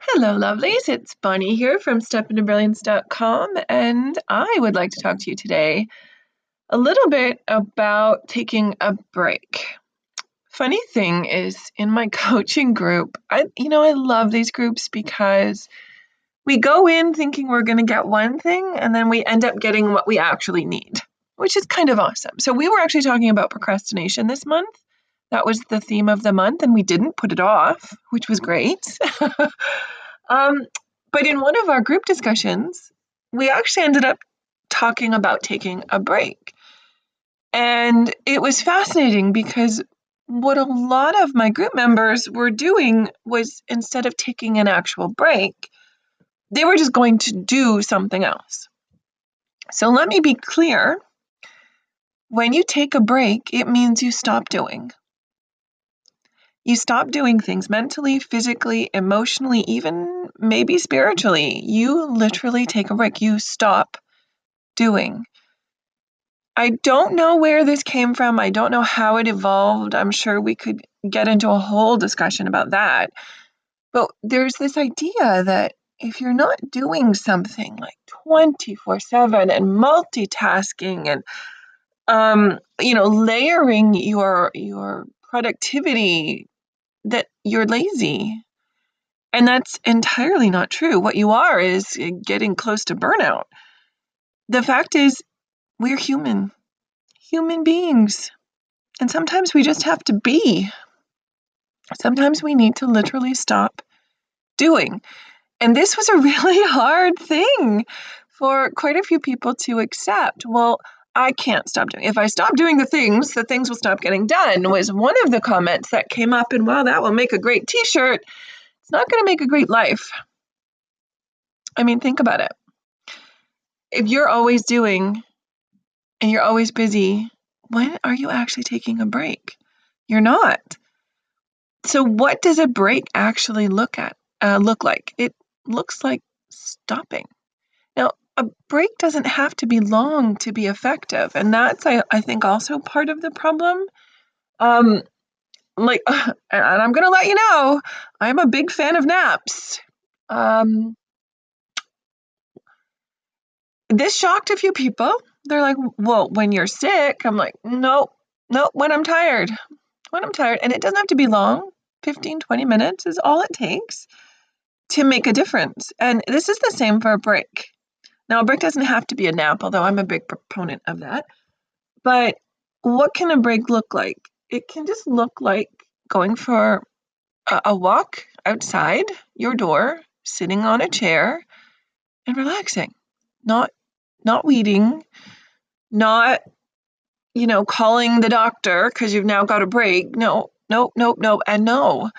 Hello, lovelies. It's Bonnie here from stepintobrilliance.com, and I would like to talk to you today a little bit about taking a break. Funny thing is, in my coaching group, I you know I love these groups because we go in thinking we're going to get one thing, and then we end up getting what we actually need, which is kind of awesome. So we were actually talking about procrastination this month. That was the theme of the month, and we didn't put it off, which was great. Um, but in one of our group discussions, we actually ended up talking about taking a break. And it was fascinating because what a lot of my group members were doing was instead of taking an actual break, they were just going to do something else. So let me be clear when you take a break, it means you stop doing. You stop doing things mentally, physically, emotionally, even maybe spiritually. You literally take a break. You stop doing. I don't know where this came from. I don't know how it evolved. I'm sure we could get into a whole discussion about that. But there's this idea that if you're not doing something like 24 7 and multitasking and um, you know layering your your productivity that you're lazy. And that's entirely not true. What you are is uh, getting close to burnout. The fact is, we're human, human beings. And sometimes we just have to be. Sometimes we need to literally stop doing. And this was a really hard thing for quite a few people to accept. Well, I can't stop doing. If I stop doing the things, the things will stop getting done. Was one of the comments that came up, and well, that will make a great T-shirt. It's not going to make a great life. I mean, think about it. If you're always doing, and you're always busy, when are you actually taking a break? You're not. So, what does a break actually look at? Uh, look like? It looks like stopping a break doesn't have to be long to be effective. And that's, I, I think, also part of the problem. Um, like, and I'm going to let you know, I'm a big fan of naps. Um, this shocked a few people. They're like, well, when you're sick, I'm like, nope, nope, when I'm tired. When I'm tired. And it doesn't have to be long 15, 20 minutes is all it takes to make a difference. And this is the same for a break. Now, a break doesn't have to be a nap, although I'm a big proponent of that. But what can a break look like? It can just look like going for a, a walk outside your door, sitting on a chair, and relaxing. Not not weeding, not you know calling the doctor because you've now got a break. No, no, no, no, and no.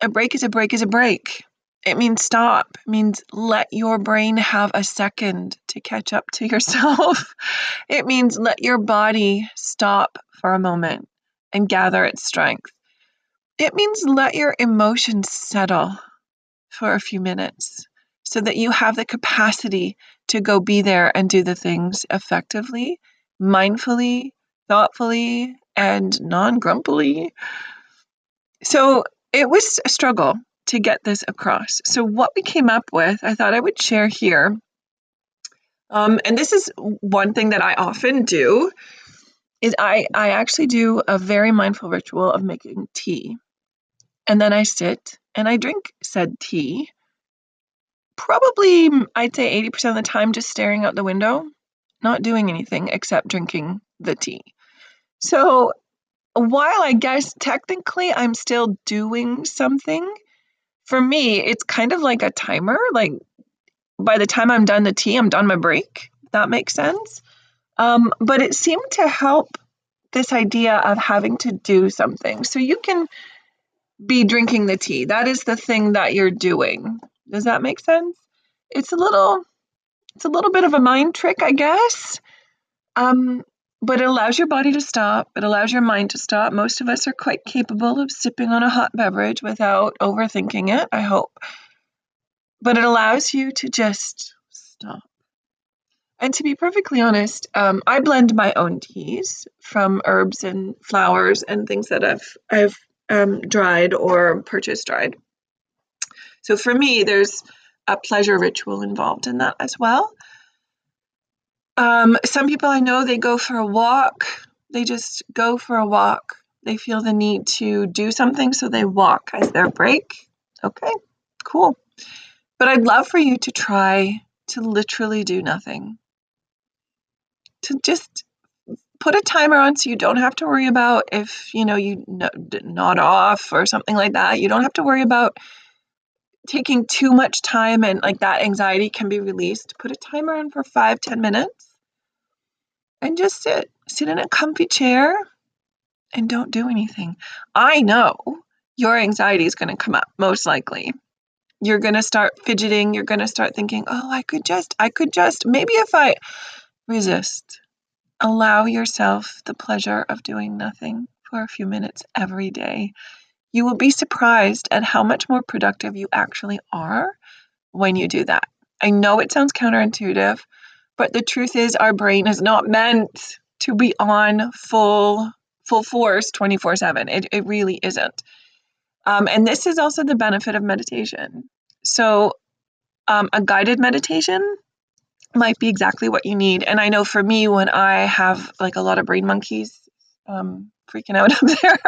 A break is a break is a break. It means stop. It means let your brain have a second to catch up to yourself. it means let your body stop for a moment and gather its strength. It means let your emotions settle for a few minutes so that you have the capacity to go be there and do the things effectively, mindfully, thoughtfully, and non grumpily. So it was a struggle to get this across. So, what we came up with, I thought I would share here. Um, and this is one thing that I often do is I, I actually do a very mindful ritual of making tea. And then I sit and I drink said tea. Probably, I'd say 80% of the time, just staring out the window, not doing anything except drinking the tea. So, while I guess technically I'm still doing something, for me, it's kind of like a timer. Like by the time I'm done the tea, I'm done my break. That makes sense. Um, but it seemed to help this idea of having to do something. So you can be drinking the tea. That is the thing that you're doing. Does that make sense? It's a little it's a little bit of a mind trick, I guess. Um, but it allows your body to stop. It allows your mind to stop. Most of us are quite capable of sipping on a hot beverage without overthinking it, I hope. But it allows you to just stop. And to be perfectly honest, um, I blend my own teas from herbs and flowers and things that I've I've um, dried or purchased dried. So for me, there's a pleasure ritual involved in that as well. Um, some people I know they go for a walk. They just go for a walk. They feel the need to do something, so they walk as their break. Okay, cool. But I'd love for you to try to literally do nothing. To just put a timer on so you don't have to worry about if you know you nod off or something like that. You don't have to worry about taking too much time and like that anxiety can be released. Put a timer on for five, ten minutes and just sit. Sit in a comfy chair and don't do anything. I know your anxiety is going to come up, most likely. You're going to start fidgeting. You're going to start thinking, oh, I could just, I could just, maybe if I resist, allow yourself the pleasure of doing nothing for a few minutes every day. You will be surprised at how much more productive you actually are when you do that. I know it sounds counterintuitive, but the truth is our brain is not meant to be on full full force 24 7 it, it really isn't. Um, and this is also the benefit of meditation. So um, a guided meditation might be exactly what you need. And i know for me when i have like a lot of brain monkeys um, freaking out up there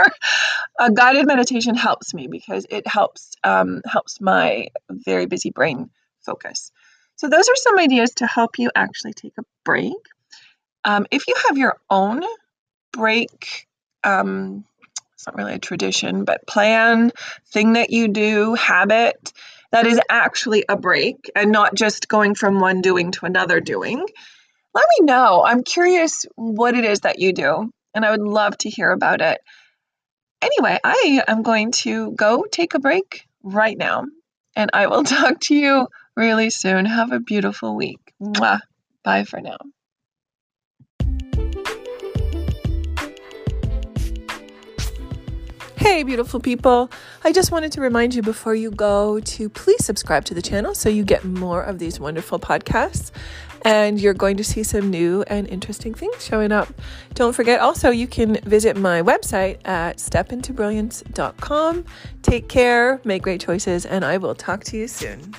a guided meditation helps me because it helps um, helps my very busy brain focus so those are some ideas to help you actually take a break um, if you have your own break um, it's not really a tradition, but plan, thing that you do, habit that is actually a break and not just going from one doing to another doing. Let me know. I'm curious what it is that you do, and I would love to hear about it. Anyway, I am going to go take a break right now, and I will talk to you really soon. Have a beautiful week. Mwah. Bye for now. Hey, beautiful people. I just wanted to remind you before you go to please subscribe to the channel so you get more of these wonderful podcasts and you're going to see some new and interesting things showing up. Don't forget also, you can visit my website at stepintobrilliance.com. Take care, make great choices, and I will talk to you soon.